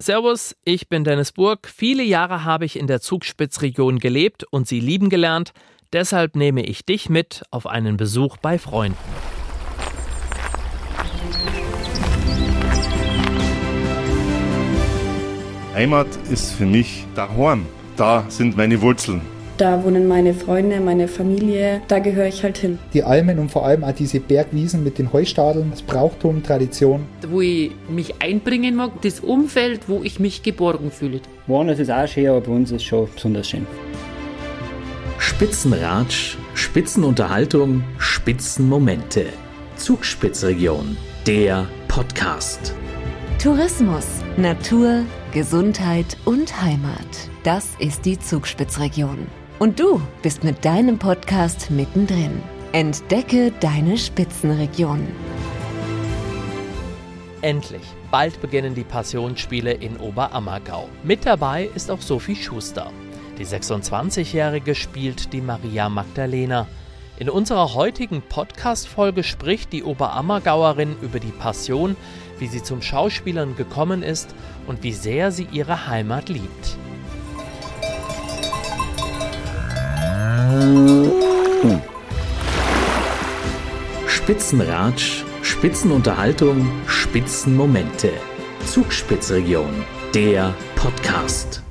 Servus, ich bin Dennis Burg. Viele Jahre habe ich in der Zugspitzregion gelebt und sie lieben gelernt. Deshalb nehme ich dich mit auf einen Besuch bei Freunden. Heimat ist für mich daheim. Da sind meine Wurzeln. Da wohnen meine Freunde, meine Familie, da gehöre ich halt hin. Die Almen und vor allem auch diese Bergwiesen mit den Heustadeln, das Brauchtum, Tradition. Wo ich mich einbringen mag, das Umfeld, wo ich mich geborgen fühle. Woanders ist auch schön, aber bei uns ist es schon besonders schön. Spitzenratsch, Spitzenunterhaltung, Spitzenmomente. Zugspitzregion, der Podcast. Tourismus, Natur, Gesundheit und Heimat. Das ist die Zugspitzregion. Und du bist mit deinem Podcast mittendrin. Entdecke deine Spitzenregion. Endlich, bald beginnen die Passionsspiele in Oberammergau. Mit dabei ist auch Sophie Schuster. Die 26-Jährige spielt die Maria Magdalena. In unserer heutigen Podcast-Folge spricht die Oberammergauerin über die Passion, wie sie zum Schauspielern gekommen ist und wie sehr sie ihre Heimat liebt. Spitzenratsch, Spitzenunterhaltung, Spitzenmomente. Zugspitzregion, der Podcast.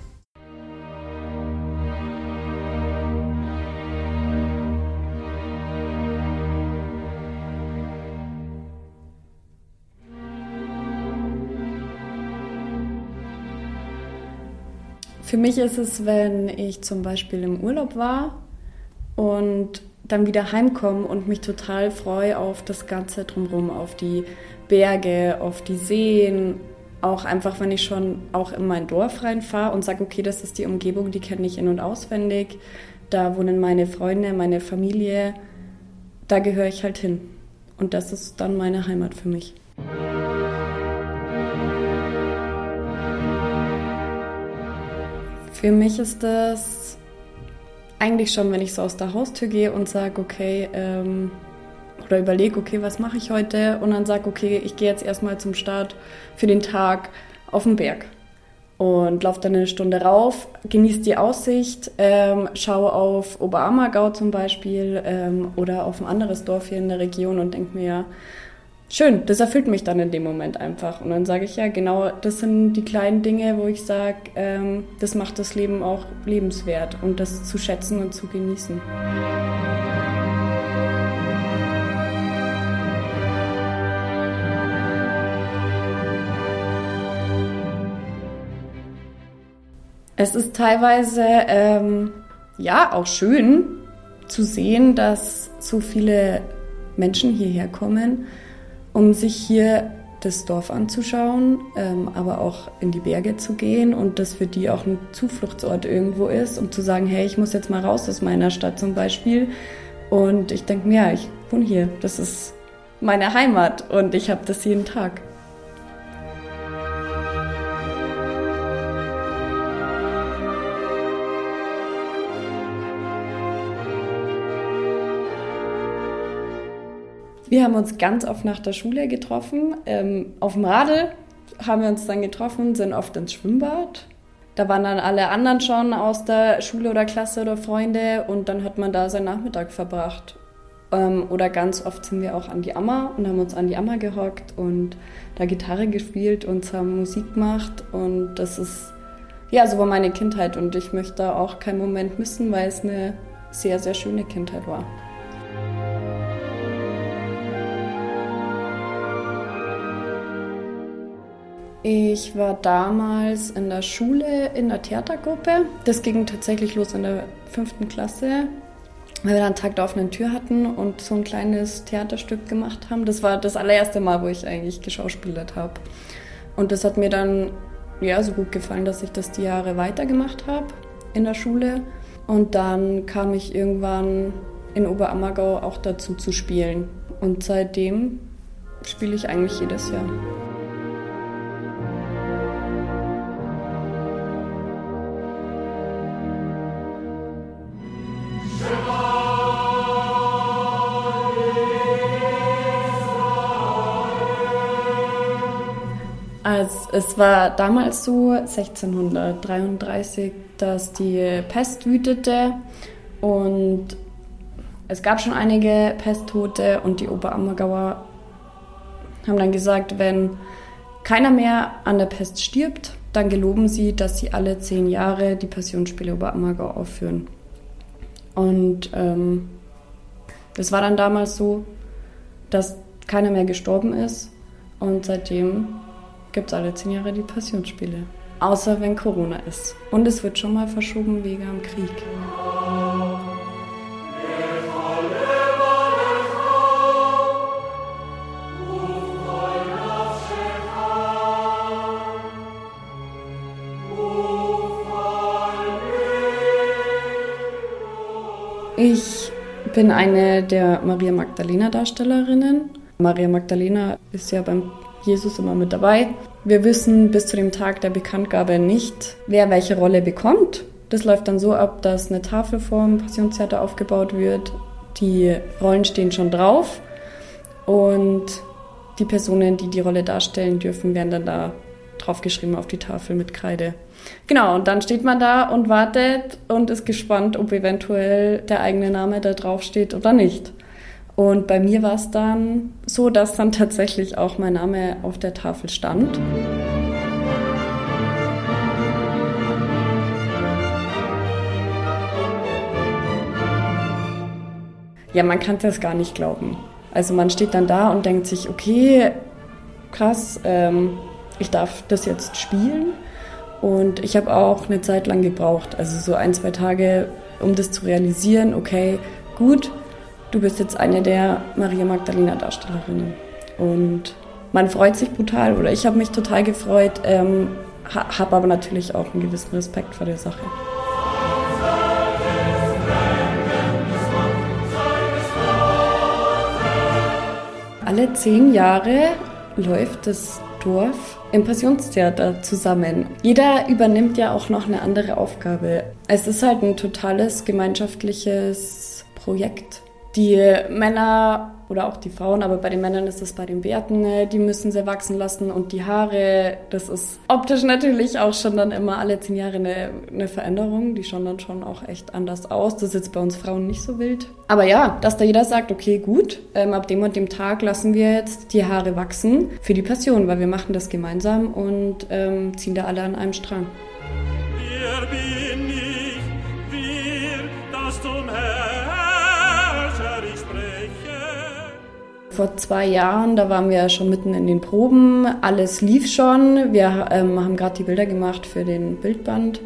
Für mich ist es, wenn ich zum Beispiel im Urlaub war und dann wieder heimkomme und mich total freue auf das Ganze drumherum, auf die Berge, auf die Seen, auch einfach, wenn ich schon auch in mein Dorf reinfahre und sage, okay, das ist die Umgebung, die kenne ich in- und auswendig, da wohnen meine Freunde, meine Familie, da gehöre ich halt hin. Und das ist dann meine Heimat für mich. Für mich ist das eigentlich schon, wenn ich so aus der Haustür gehe und sage, okay, ähm, oder überlege, okay, was mache ich heute? Und dann sage, okay, ich gehe jetzt erstmal zum Start für den Tag auf den Berg und laufe dann eine Stunde rauf, genieße die Aussicht, ähm, schaue auf Oberammergau zum Beispiel ähm, oder auf ein anderes Dorf hier in der Region und denke mir, schön, das erfüllt mich dann in dem Moment einfach. Und dann sage ich ja, genau, das sind die kleinen Dinge, wo ich sage, ähm, das macht das Leben auch lebenswert und das zu schätzen und zu genießen. Es ist teilweise ähm, ja auch schön zu sehen, dass so viele Menschen hierher kommen um sich hier das Dorf anzuschauen, ähm, aber auch in die Berge zu gehen und das für die auch ein Zufluchtsort irgendwo ist, um zu sagen, hey, ich muss jetzt mal raus aus meiner Stadt zum Beispiel. Und ich denke mir, ja, ich wohne hier, das ist meine Heimat und ich habe das jeden Tag. Wir haben uns ganz oft nach der Schule getroffen. Ähm, auf dem Radl haben wir uns dann getroffen, sind oft ins Schwimmbad. Da waren dann alle anderen schon aus der Schule oder Klasse oder Freunde und dann hat man da seinen Nachmittag verbracht. Ähm, oder ganz oft sind wir auch an die Ammer und haben uns an die Ammer gehockt und da Gitarre gespielt und haben Musik gemacht und das ist, ja, so war meine Kindheit und ich möchte auch keinen Moment missen, weil es eine sehr, sehr schöne Kindheit war. Ich war damals in der Schule in der Theatergruppe. Das ging tatsächlich los in der fünften Klasse, weil wir dann Tag der offenen Tür hatten und so ein kleines Theaterstück gemacht haben. Das war das allererste Mal, wo ich eigentlich geschauspielert habe. Und das hat mir dann ja so gut gefallen, dass ich das die Jahre weitergemacht habe in der Schule. Und dann kam ich irgendwann in Oberammergau auch dazu zu spielen. Und seitdem spiele ich eigentlich jedes Jahr. Es war damals so, 1633, dass die Pest wütete und es gab schon einige Pesttote und die Oberammergauer haben dann gesagt, wenn keiner mehr an der Pest stirbt, dann geloben sie, dass sie alle zehn Jahre die Passionsspiele Oberammergau aufführen. Und ähm, das war dann damals so, dass keiner mehr gestorben ist und seitdem gibt es alle zehn Jahre die Passionsspiele. Außer wenn Corona ist. Und es wird schon mal verschoben wegen am Krieg. Ich bin eine der Maria Magdalena Darstellerinnen. Maria Magdalena ist ja beim Jesus immer mit dabei. Wir wissen bis zu dem Tag der Bekanntgabe nicht, wer welche Rolle bekommt. Das läuft dann so ab, dass eine Tafel vor dem Passionstheater aufgebaut wird. Die Rollen stehen schon drauf und die Personen, die die Rolle darstellen dürfen, werden dann da draufgeschrieben auf die Tafel mit Kreide. Genau, und dann steht man da und wartet und ist gespannt, ob eventuell der eigene Name da drauf steht oder nicht. Und bei mir war es dann so, dass dann tatsächlich auch mein Name auf der Tafel stand. Ja, man kann das gar nicht glauben. Also man steht dann da und denkt sich, okay, krass, ähm, ich darf das jetzt spielen. Und ich habe auch eine Zeit lang gebraucht, also so ein, zwei Tage, um das zu realisieren, okay, gut, du bist jetzt eine der Maria Magdalena Darstellerinnen. Und man freut sich brutal oder ich habe mich total gefreut, ähm, habe aber natürlich auch einen gewissen Respekt vor der Sache. Alle zehn Jahre läuft das Dorf im Passionstheater zusammen. Jeder übernimmt ja auch noch eine andere Aufgabe. Es ist halt ein totales gemeinschaftliches Projekt. Die Männer oder auch die Frauen, aber bei den Männern ist es bei den Bärten, ne, die müssen sie wachsen lassen und die Haare, das ist optisch natürlich auch schon dann immer alle zehn Jahre eine, eine Veränderung. Die schauen dann schon auch echt anders aus. Das ist jetzt bei uns Frauen nicht so wild. Aber ja, dass da jeder sagt, okay, gut, ähm, ab dem und dem Tag lassen wir jetzt die Haare wachsen für die Passion, weil wir machen das gemeinsam und ähm, ziehen da alle an einem Strang. Vor zwei Jahren, da waren wir schon mitten in den Proben, alles lief schon. Wir ähm, haben gerade die Bilder gemacht für den Bildband.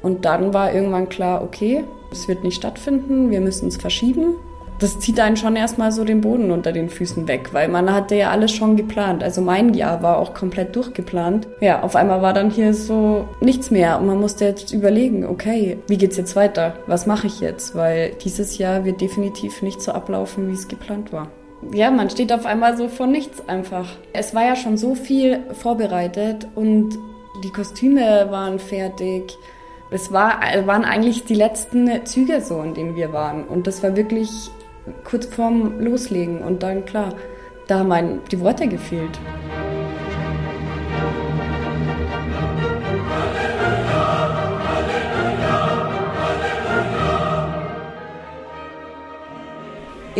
Und dann war irgendwann klar, okay, es wird nicht stattfinden, wir müssen es verschieben. Das zieht einen schon erstmal so den Boden unter den Füßen weg, weil man hatte ja alles schon geplant. Also mein Jahr war auch komplett durchgeplant. Ja, auf einmal war dann hier so nichts mehr und man musste jetzt überlegen, okay, wie geht's jetzt weiter? Was mache ich jetzt? Weil dieses Jahr wird definitiv nicht so ablaufen, wie es geplant war ja, man steht auf einmal so vor nichts einfach. Es war ja schon so viel vorbereitet und die Kostüme waren fertig. Es war, waren eigentlich die letzten Züge so, in denen wir waren. Und das war wirklich kurz vorm Loslegen. Und dann, klar, da haben die Worte gefehlt.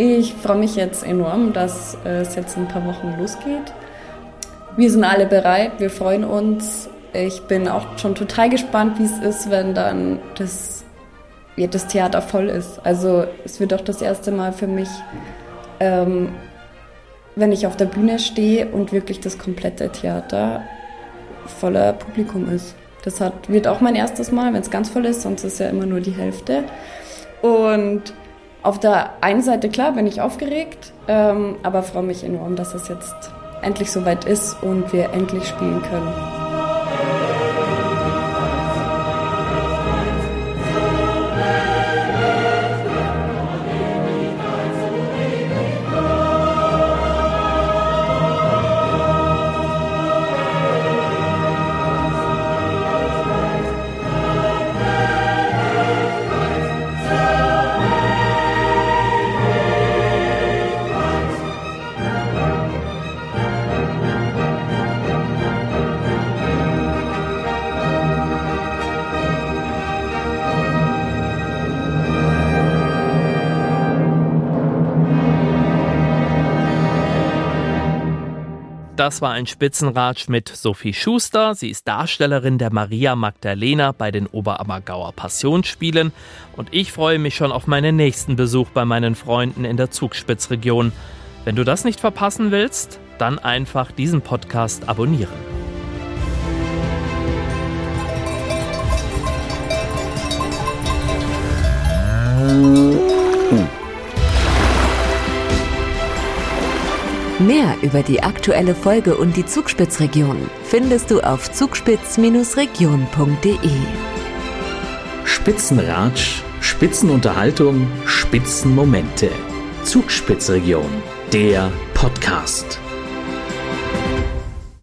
Ich freue mich jetzt enorm, dass es jetzt in ein paar Wochen losgeht. Wir sind alle bereit, wir freuen uns. Ich bin auch schon total gespannt, wie es ist, wenn dann das, ja, das Theater voll ist. Also es wird auch das erste Mal für mich, ähm, wenn ich auf der Bühne stehe und wirklich das komplette Theater voller Publikum ist. Das hat, wird auch mein erstes Mal, wenn es ganz voll ist, sonst ist ja immer nur die Hälfte. Und auf der einen Seite, klar, bin ich aufgeregt, ähm, aber freue mich enorm, dass es jetzt endlich soweit ist und wir endlich spielen können. Das war ein Spitzenratsch mit Sophie Schuster. Sie ist Darstellerin der Maria Magdalena bei den Oberammergauer Passionsspielen. Und ich freue mich schon auf meinen nächsten Besuch bei meinen Freunden in der Zugspitzregion. Wenn du das nicht verpassen willst, dann einfach diesen Podcast abonnieren. Mehr über die aktuelle Folge und die Zugspitzregion findest du auf zugspitz-region.de. Spitzenratsch, Spitzenunterhaltung, Spitzenmomente. Zugspitzregion, der Podcast.